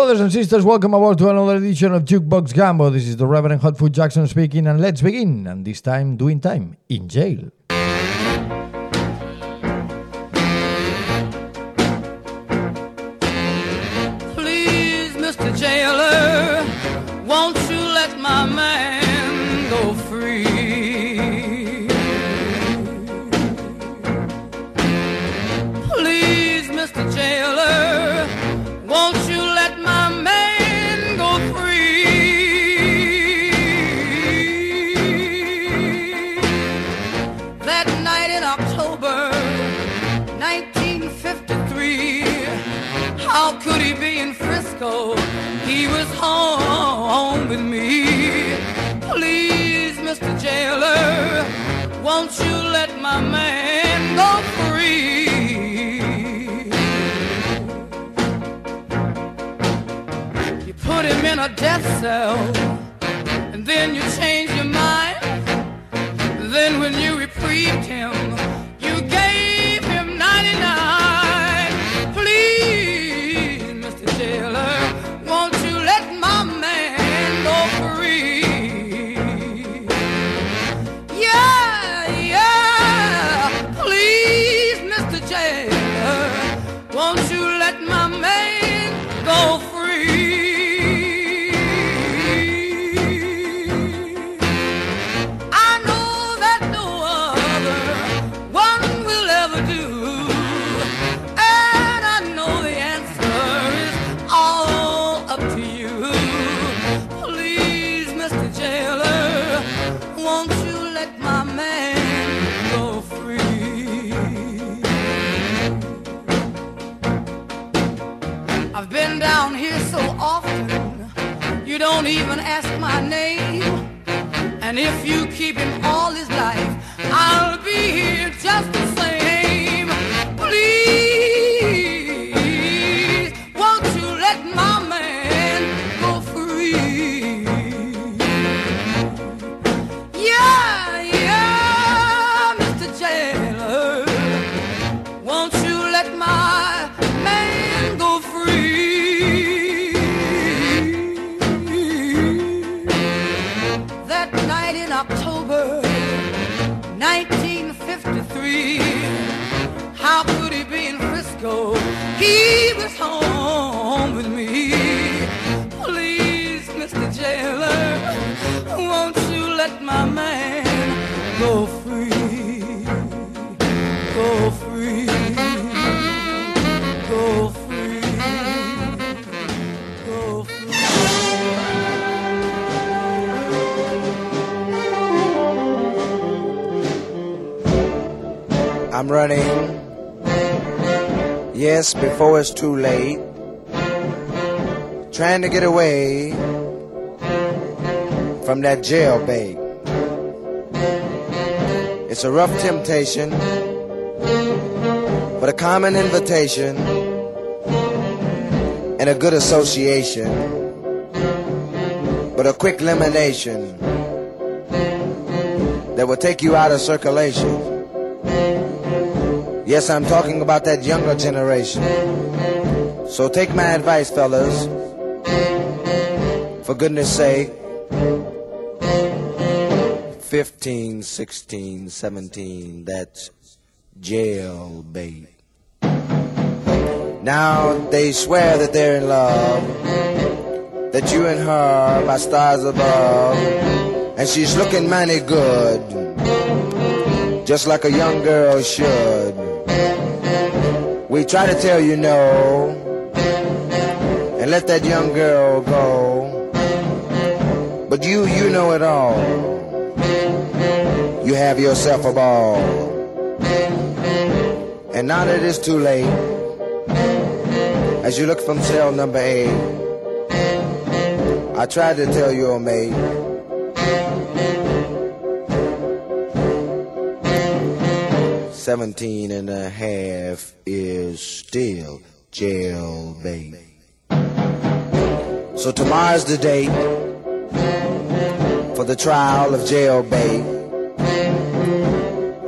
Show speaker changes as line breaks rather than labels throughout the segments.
Brothers and sisters, welcome aboard to another edition of Jukebox Gambo. This is the Reverend Hotfoot Jackson speaking, and let's begin. And this time, doing time in jail.
He was home with me. Please, Mr. Jailer, won't you let my man go free? You put him in a death cell, and then you change your mind. Then when you reprieved him,
It's too late. Trying to get away from that jailbait. It's a rough temptation, but a common invitation and a good association, but a quick elimination that will take you out of circulation. Yes, I'm talking about that younger generation. So take my advice, fellas. For goodness sake. 15, 16, 17, that's jail bait. Now they swear that they're in love, that you and her by stars above, and she's looking mighty good, just like a young girl should. We try to tell you no, and let that young girl go, but you, you know it all. You have yourself a ball. And now that it's too late, as you look from cell number eight, I tried to tell your mate. Seventeen and a half is still jail bait. So tomorrow's the date for the trial of jail bait.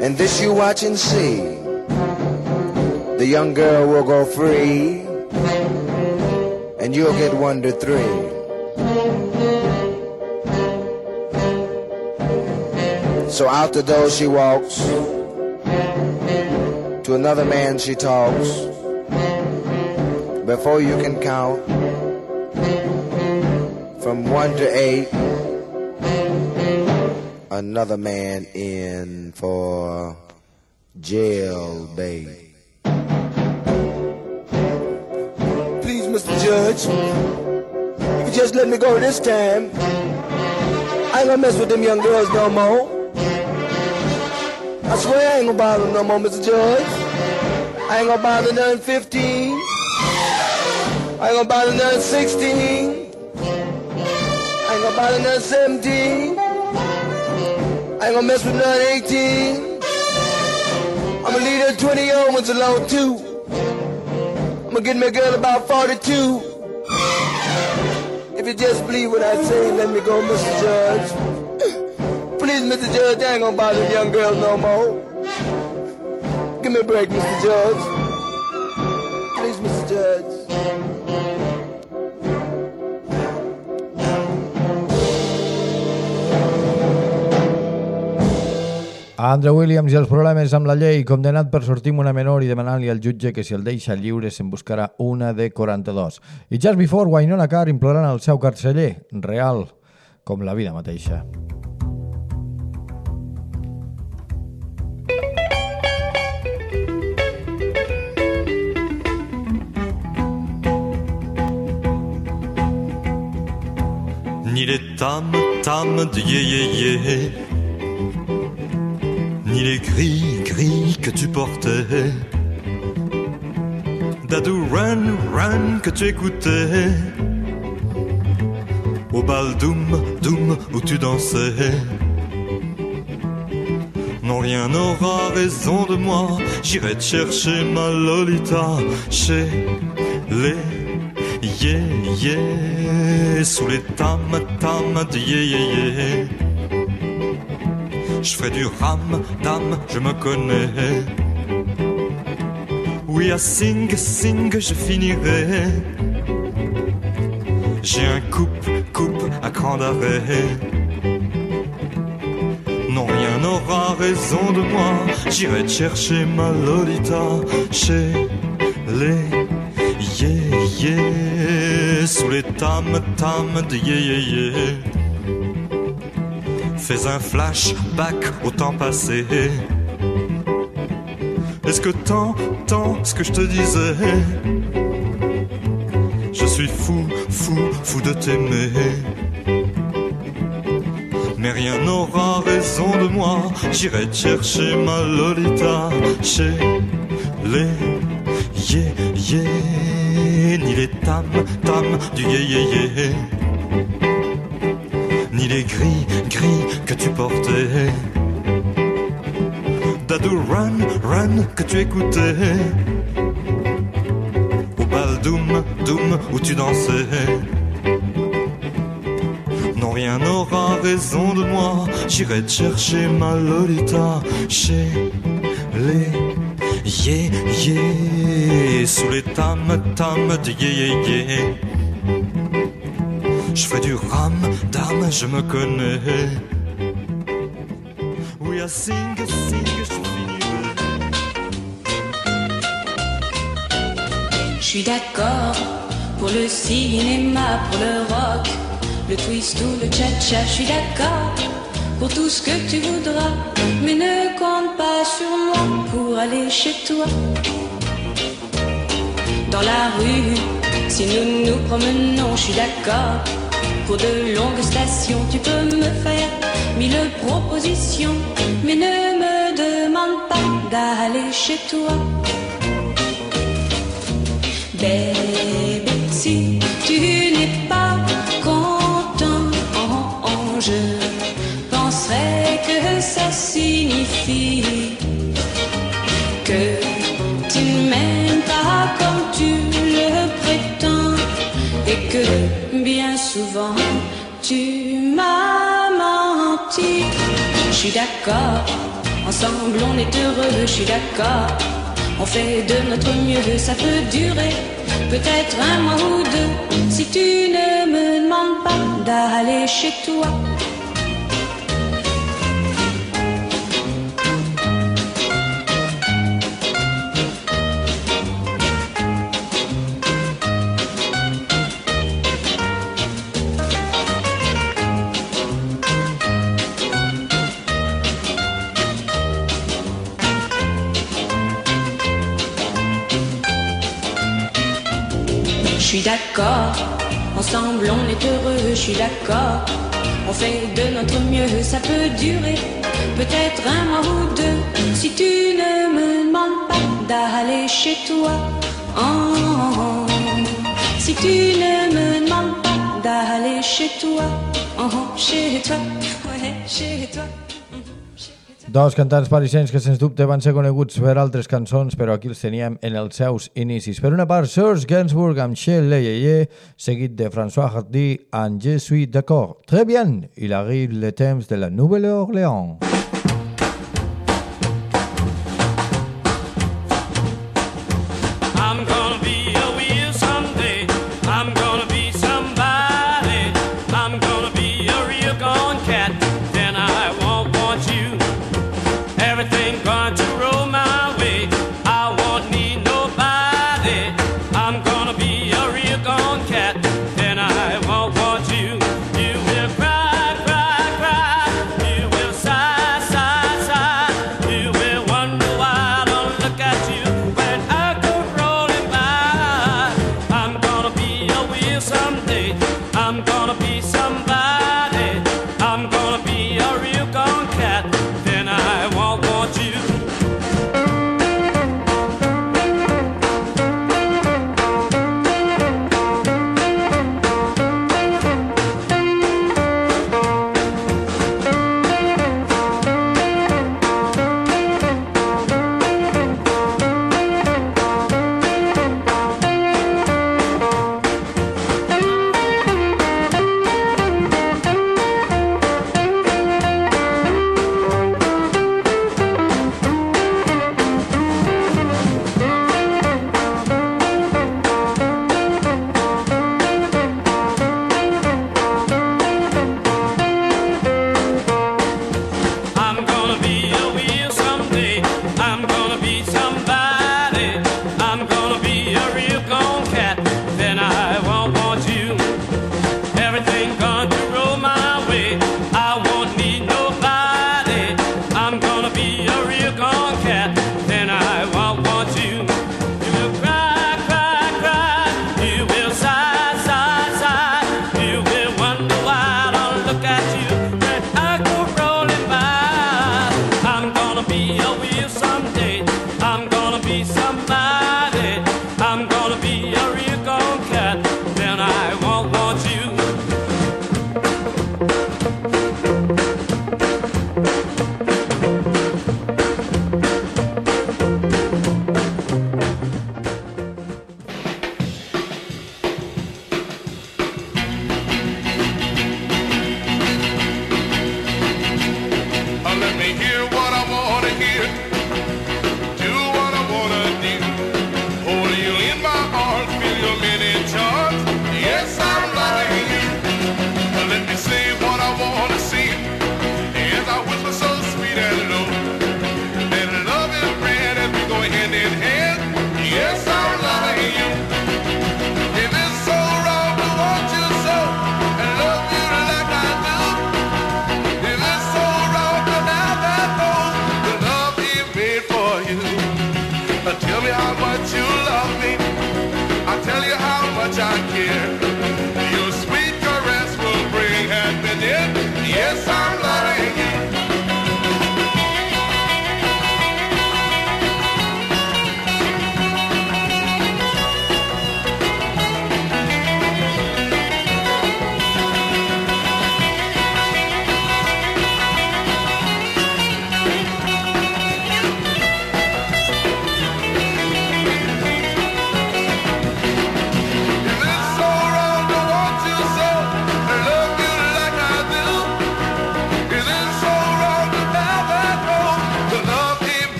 And this you watch and see. The young girl will go free. And you'll get one to three. So out the door she walks, to another man she talks. Before you can count, from one to eight, another man in for jail bait. Please, Mr. Judge, if you just let me go this time. I ain't gonna mess with them young girls no more. I swear I ain't gonna bother no more, Mr. Judge. I ain't gonna bother none 15. I ain't gonna bother none 16. Gonna none 17. I ain't gonna mess with none 18. I'ma leave the 20 year ones alone too. I'ma get me a girl about 42. If you just believe what I say, let me go, Mr. Judge. Please, Mr. Judge, I ain't gonna bother young girls no more. Give me a break, Mr. Judge.
Andrew Williams i els problemes amb la llei, condenat per sortir amb una menor i demanant-li al jutge que si el deixa lliure se'n buscarà una de 42. I just before, Wynonna Carr implorant al seu carceller, real, com la vida mateixa.
Ni tam tam yé yé yé Ni les gris gris que tu portais. Dadou run run que tu écoutais. Au bal doum doum où tu dansais. Non rien n'aura raison de moi. J'irai te chercher ma Lolita Chez les yeah sous les tam tam de yeah je ferai du ram dam je me connais. Oui à sing sing je finirai. J'ai un coupe coupe à cran d'arrêt. Non rien n'aura raison de moi. J'irai chercher ma Lolita chez les yeah sous les tam tam de yeah yeah fais un flashback au temps passé. Est-ce que t'entends ce que je te disais je suis fou fou fou de t'aimer. Mais rien n'aura raison de moi j'irai te chercher ma Lolita chez les yeah yeah ni les tam tam du yeah yeah ni les gris gris que tu portais. Dadou run run que tu écoutais. Au bal doum doum où tu dansais. Non rien n'aura raison de moi. J'irai te chercher ma Lolita chez les yeah yeah sous les tam tam de yeah je fais du ram dame je me connais oui à sing sing je
Je suis d'accord pour le cinéma, pour le rock, le twist ou le cha-cha. Je suis d'accord pour tout ce que tu voudras, mais ne compte pas sur moi pour aller chez toi. Dans la rue, si nous nous promenons, je suis d'accord. Pour de longues stations, tu peux me faire mille propositions, mais ne me demande pas d'aller chez toi. Baby, si tu n'es pas content, je penserais que ça signifie souvent tu m'as menti. Je suis d'accord, ensemble on est heureux, je suis d'accord. On fait de notre mieux, ça peut durer peut-être un mois ou deux, si tu ne me demandes pas d'aller chez toi. D'accord, ensemble on est heureux, je suis d'accord. On fait de notre mieux, ça peut durer peut-être un mois ou deux. Si tu ne me demandes pas d'aller chez toi, oh, si tu ne me demandes pas d'aller chez toi, oh, chez toi, ouais, chez toi.
Dos cantants parisencs que sens dubte van ser coneguts per altres cançons, però aquí els teníem en els seus inicis. Per una part, Serge Gainsbourg amb Chez Leyeye, seguit de François Hardy amb Je suis d'accord. Très bien, il arrive le temps de la Nouvelle-Orléans.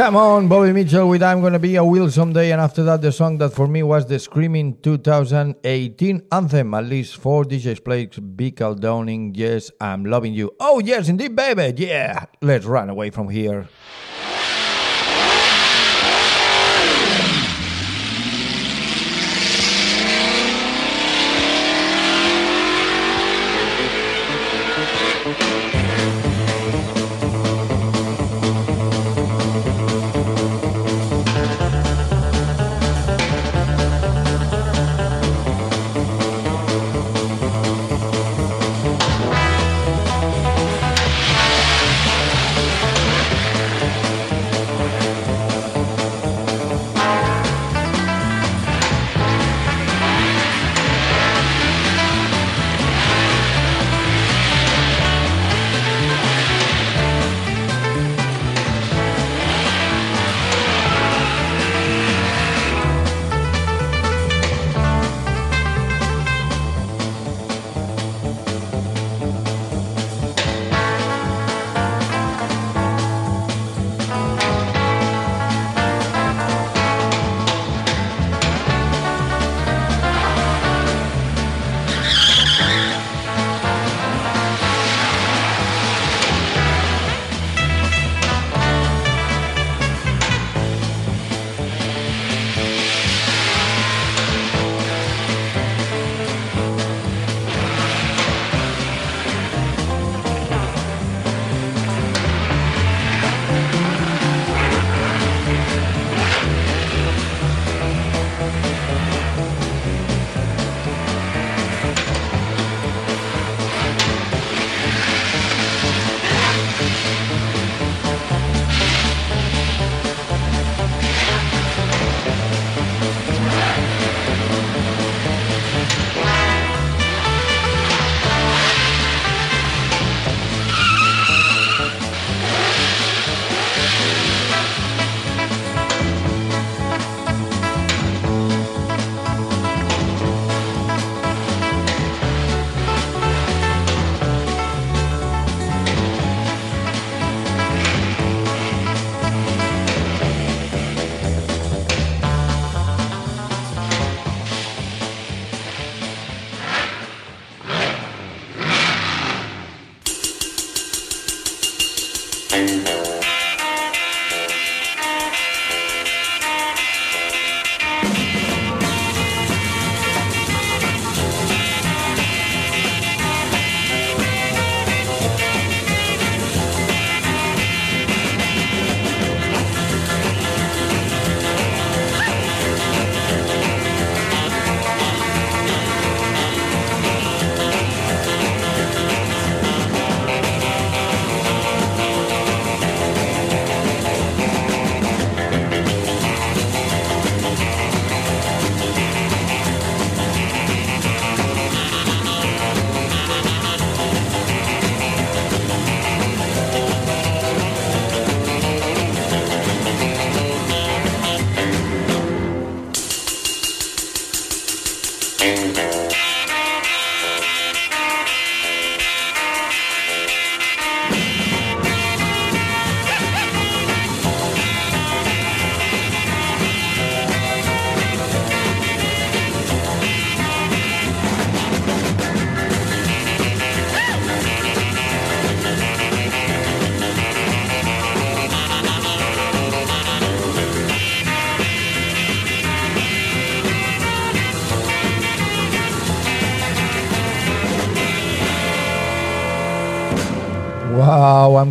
Come on, Bobby Mitchell with I'm Gonna Be a Wheel Someday, and after that, the song that for me was the Screaming 2018 anthem. At least four DJs played Big Al Downing. Yes, I'm loving you. Oh, yes, indeed, baby. Yeah, let's run away from here.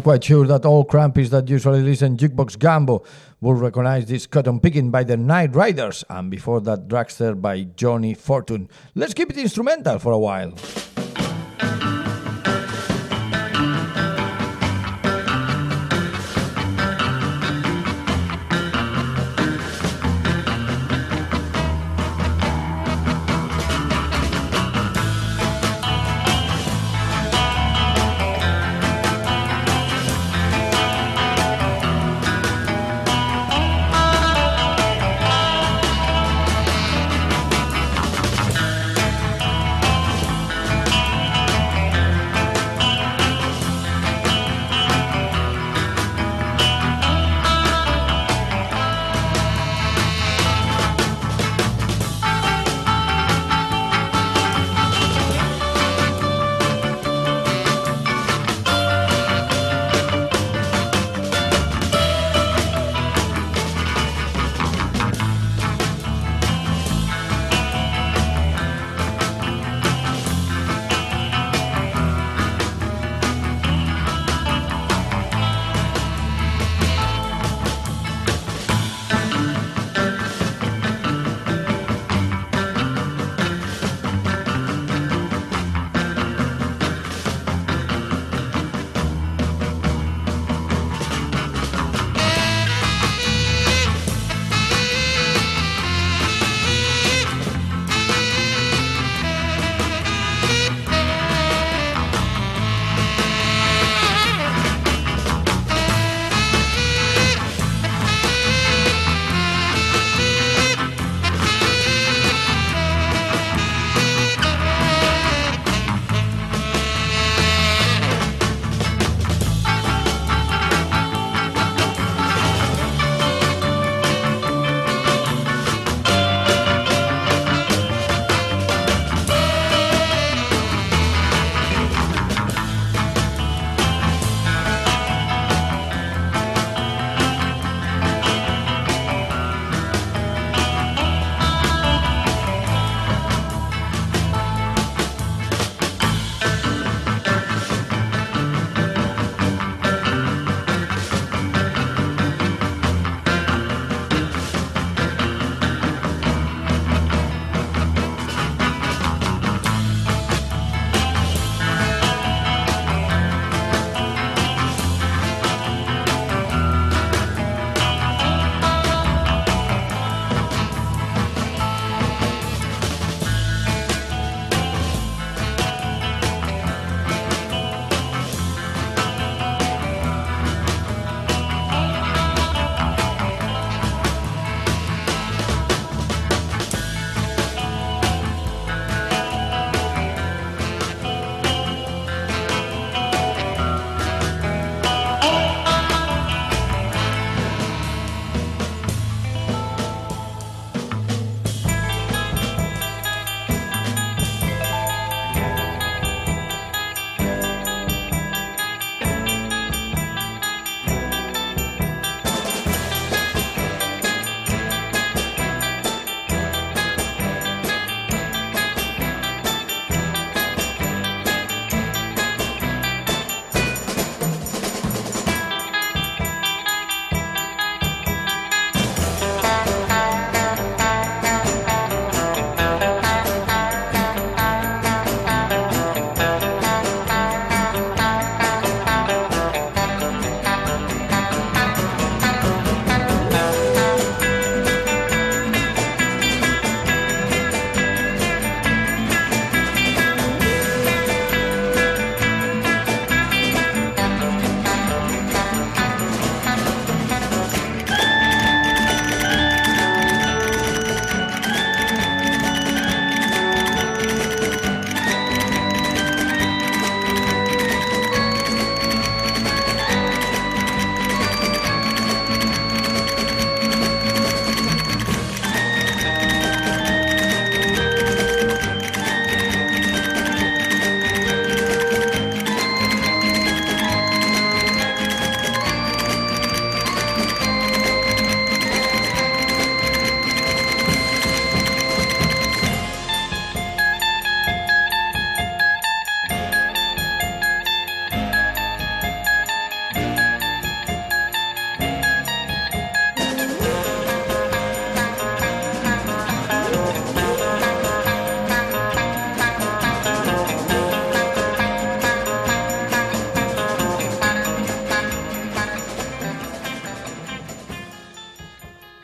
Quite sure that all crampies that usually listen Jukebox Gambo will recognize this cotton picking by the Night Riders, and before that, Dragster by Johnny Fortune. Let's keep it instrumental for a while.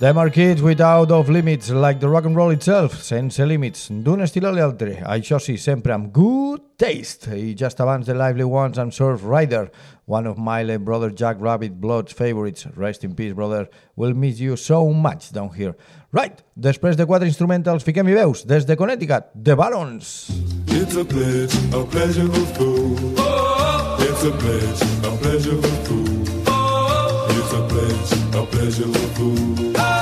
Them are kids without of limits, like the rock and roll itself, sense límits, d'un estil a l'altre. Això sí, sempre amb good taste. I just abans The Lively Ones amb Surf Rider, one of my late brother Jack Rabbit Blood's favorites. Rest in peace, brother. We'll miss you so much down here. Right, després de quatre instrumentals, fiquem i veus. Des de Connecticut, The Barons.
It's a pledge, a pleasure of food. It's a pledge, a pleasure of food. It's a pledge, a pleasure of food.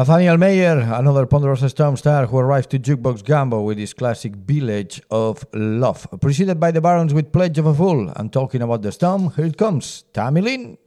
Nathaniel Mayer, another ponderous storm star who arrived to Jukebox Gambo with his classic Village of Love. Preceded by the Barons with Pledge of a Fool. And talking about the storm, here it comes, Tammy Lynn.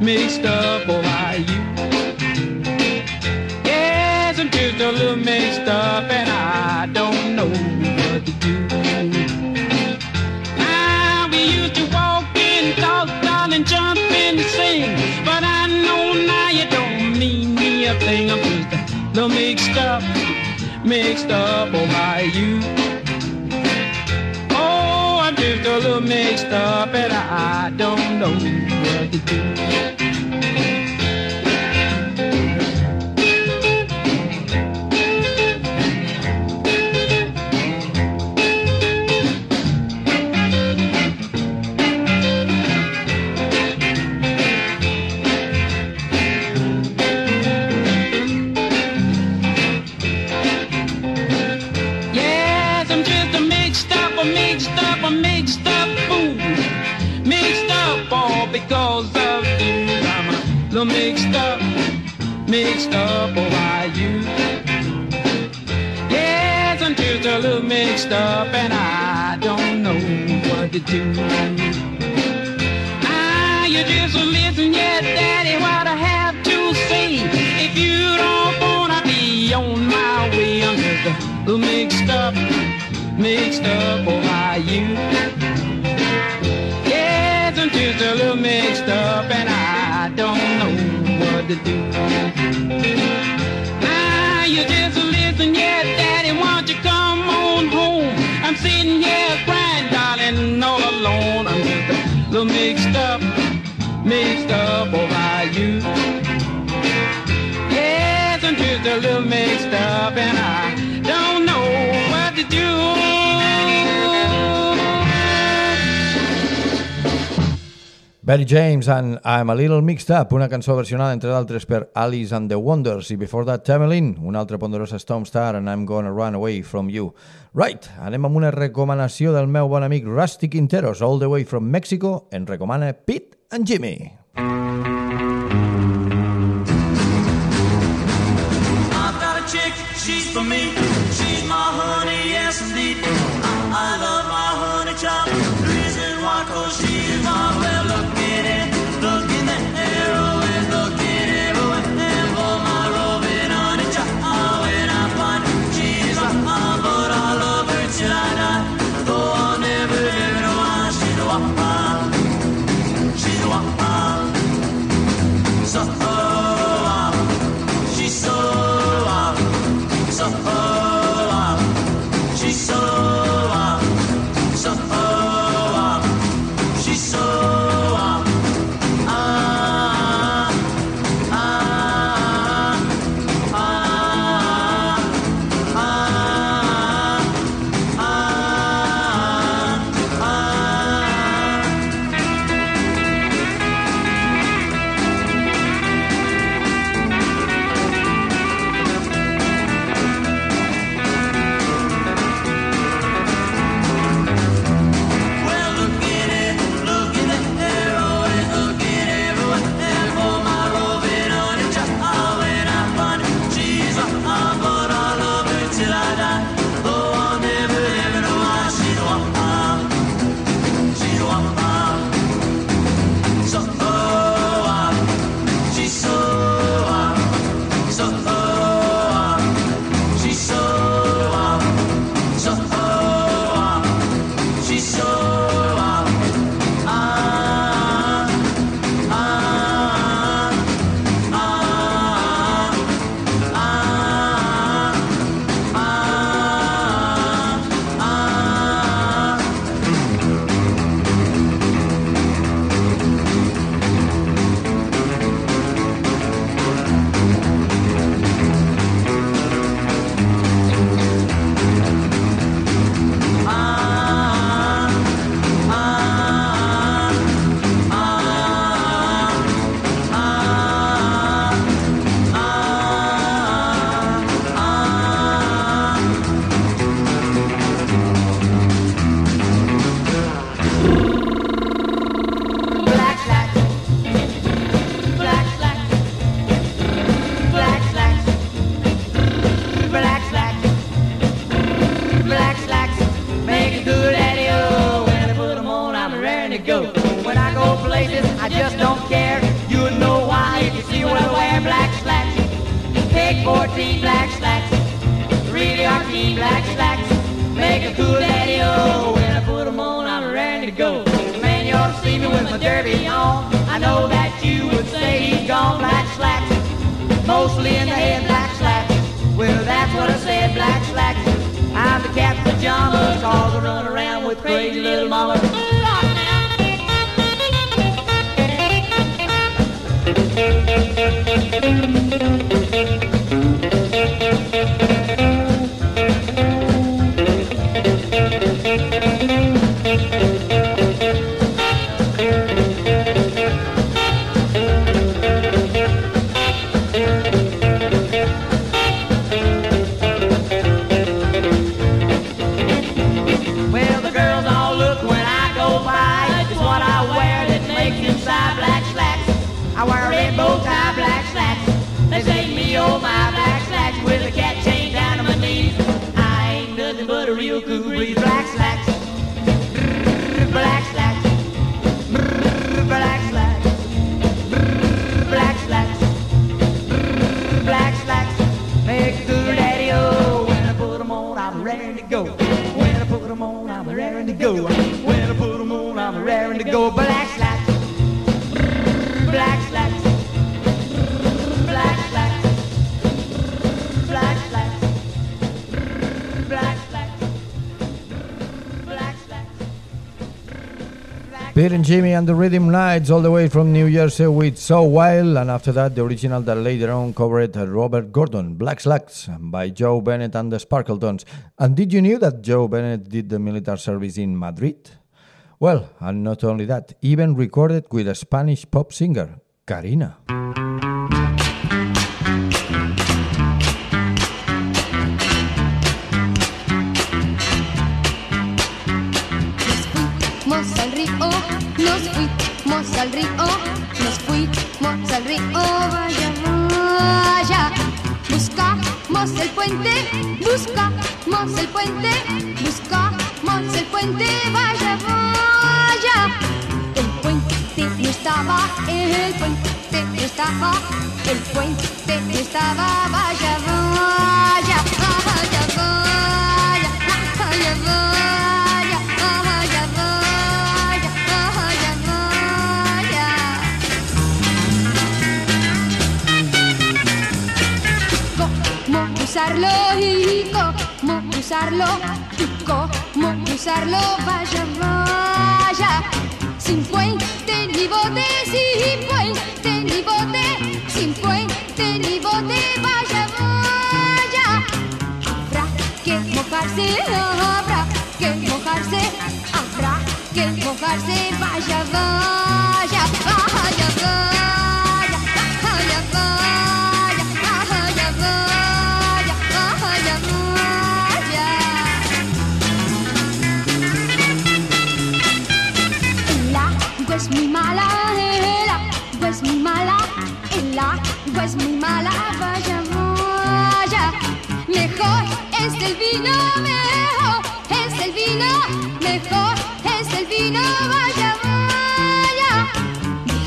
Mixed up over you. Yes, I'm just a little mixed up, and I don't know what to do. Ah, we used to walk and talk, darling, jump and sing. But I know now you don't mean me a thing. I'm just a little mixed up, mixed up over you. Mixed up, and I don't know what to do. Mixed up over you. Yes, I'm just a little mixed up and I don't know what to do. Ah, you just listen, yeah, Daddy, what I have to say. If you don't wanna be on my way, I'm just a little mixed up, mixed up over you. To do. Ah, you just listen, yeah, Daddy, won't you come on home? I'm sitting here crying, darling, all alone. I'm just a little mixed up, mixed up over you. Yes, I'm just a little mixed up and I
Barry James and I'm a Little Mixed Up, una cançó versionada entre d'altres per Alice and the Wonders i Before That Tamerlane, una altra ponderosa Storm Star and I'm Gonna Run Away From You. Right, anem amb una recomanació del meu bon amic Rusty Quinteros, all the way from Mexico, en recomana Pete and Jimmy.
Crazy little mamas.
And Jimmy and the Rhythm Knights all the way from New Jersey with So Wild and after that the original that later on covered uh, Robert Gordon, Black Slacks by Joe Bennett and the Sparkletones. And did you know that Joe Bennett did the military service in Madrid? Well, and not only that, even recorded with a Spanish pop singer, Karina.
Puente, buscamos el puente, vaya, vaya. El puente no estaba, el puente no estaba, el puente no estaba, vaya, usarlo y cómo usarlo, vaya, vaya. Sin puente ni bote, sin puente ni bote, sin puente ni bote, vaya, vaya. Habrá que mojarse, habrá que mojarse, habrá que mojarse, vaya, vaya, es el vino, mejor es el vino, mejor es el vino, vaya, vaya.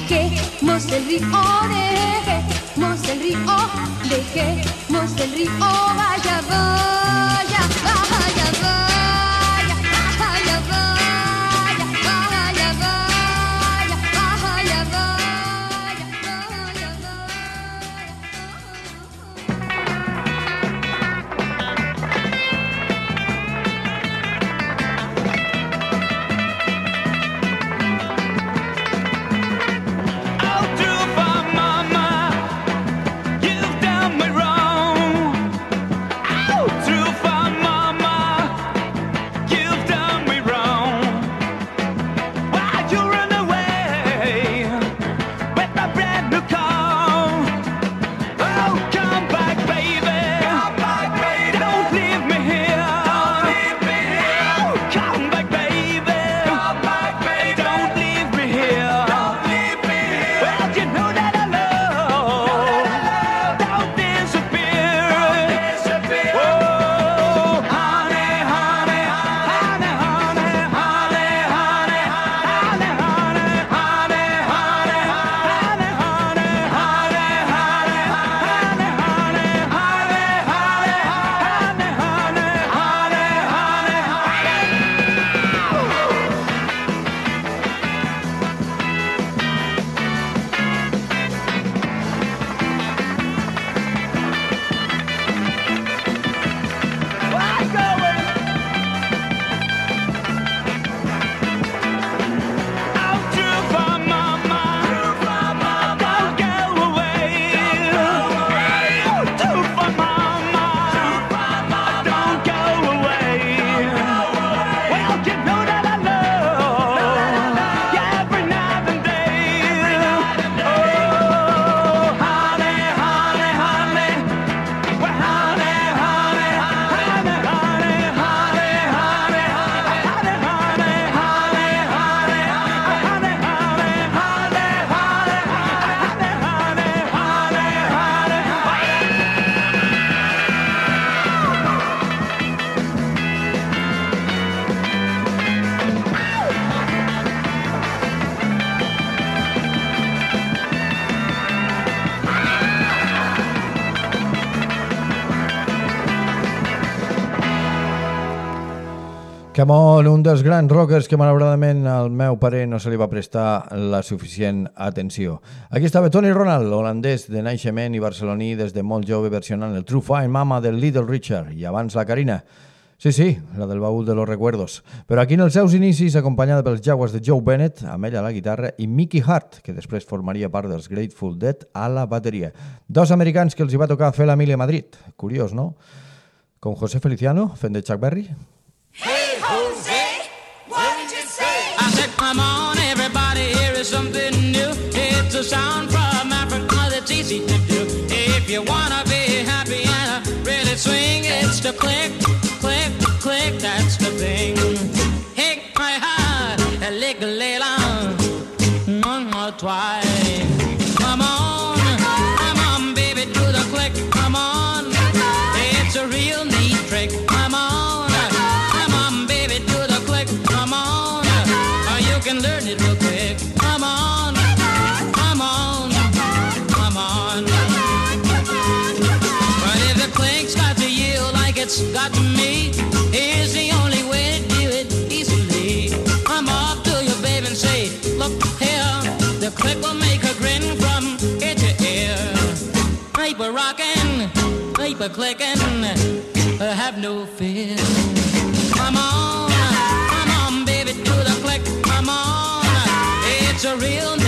Dejemos el río, dejemos el río, dejemos el río, vaya, vaya,
Camón, un dels grans rockers que malauradament al meu pare no se li va prestar la suficient atenció. Aquí estava Tony Ronald, holandès de naixement i barceloní des de molt jove versionant el True Fine Mama del Little Richard i abans la Carina. Sí, sí, la del baúl de los recuerdos. Però aquí en els seus inicis, acompanyada pels jaguars de Joe Bennett, amb ella a la guitarra, i Mickey Hart, que després formaria part dels Grateful Dead, a la bateria. Dos americans que els hi va tocar fer la mili a Madrid. Curiós, no? Con José Feliciano, fent de Chuck Berry.
Hey! Jose, what did you say? I said, come on, everybody, here is something new. It's a sound from Africa that's easy to do. If you wanna be happy and really swing, it's the click, click, click, that's the thing. Hit my heart, a lick, a little, um, one more twice. a clicking. Uh, have no fear. Come on, come on, baby, do the click. Come on, it's a real.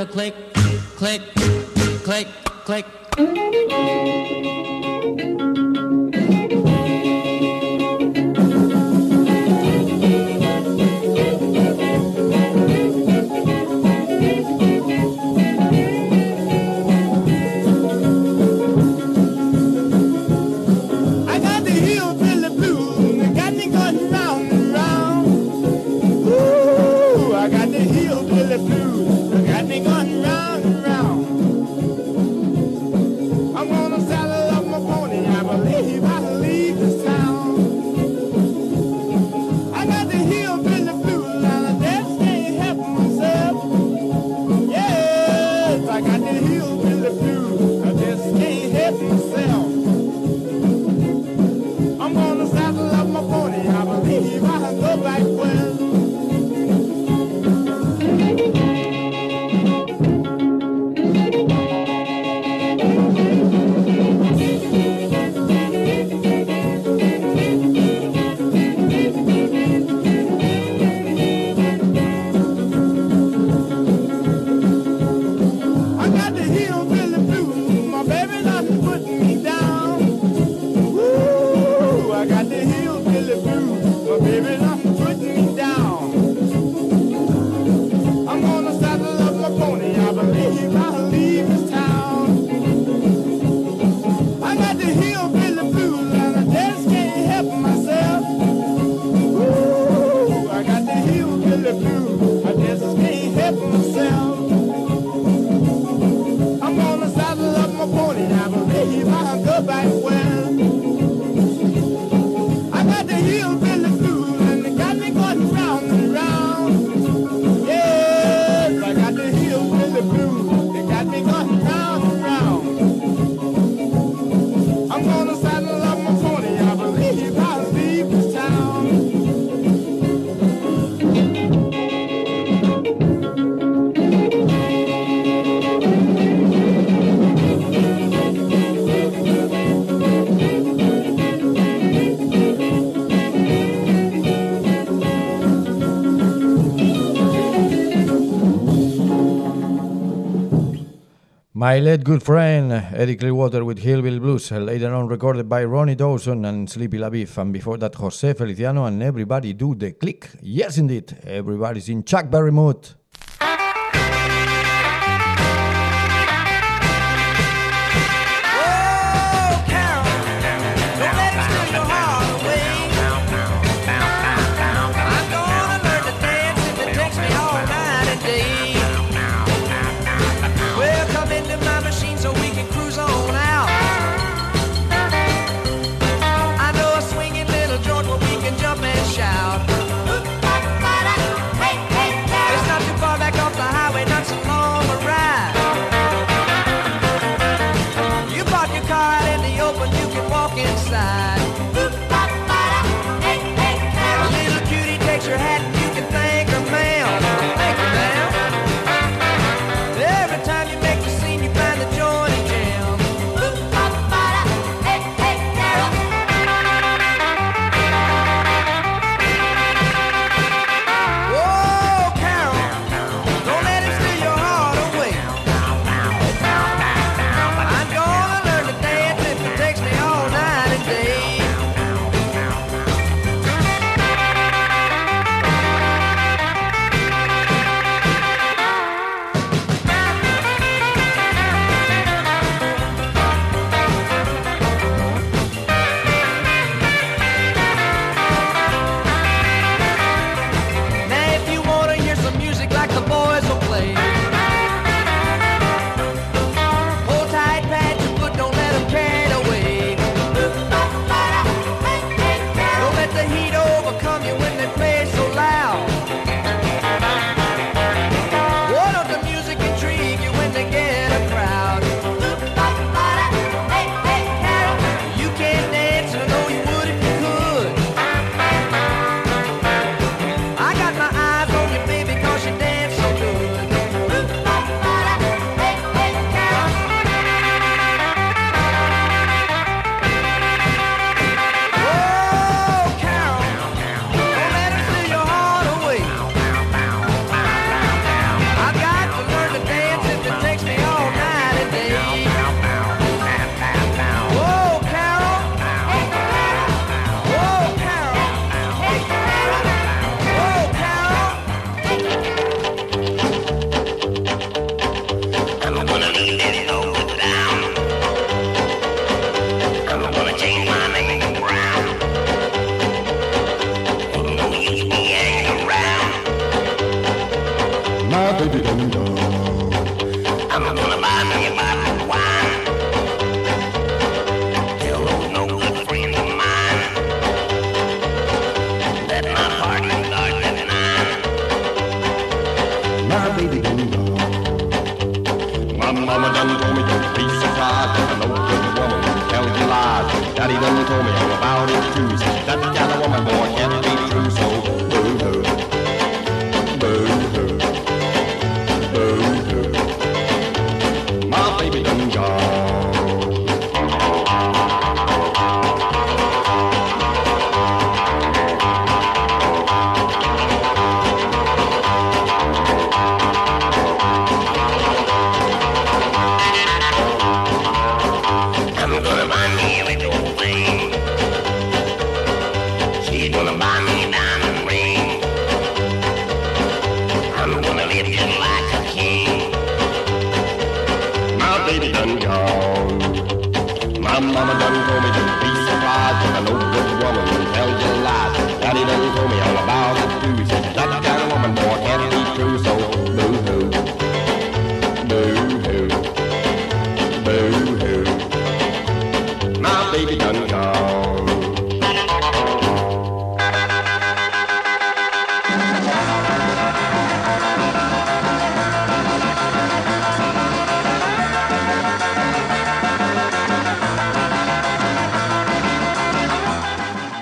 a click, click.
My
late good friend Eddie Clearwater with Hillbilly Blues, later on recorded by Ronnie Dawson and Sleepy LaBeef, and before that Jose Feliciano and Everybody Do the Click. Yes, indeed, everybody's in Chuck Berry mood.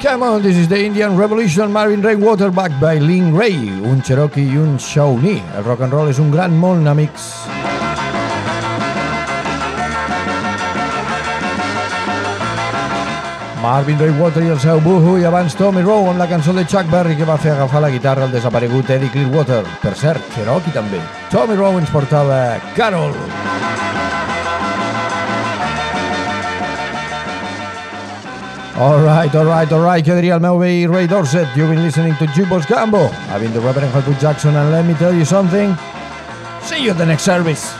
Diamond,
this is the Indian Revolution, Marvin Rainwater, backed by Link Ray, un Cherokee i un Shawnee. El rock and roll és un gran món, amics. Marvin Rainwater i el seu Boohoo i abans Tommy Rowe amb la cançó de Chuck Berry que va fer agafar la guitarra al desaparegut Eddie Clearwater. Per cert, Cherokee també. Tommy Rowe ens portava Carol. Carol.
Alright, alright, alright, què diria el Ray Dorset? You've been listening to Jukebox Gumbo. I've been the Reverend Harpo Jackson and let me tell you something. See you at the next service.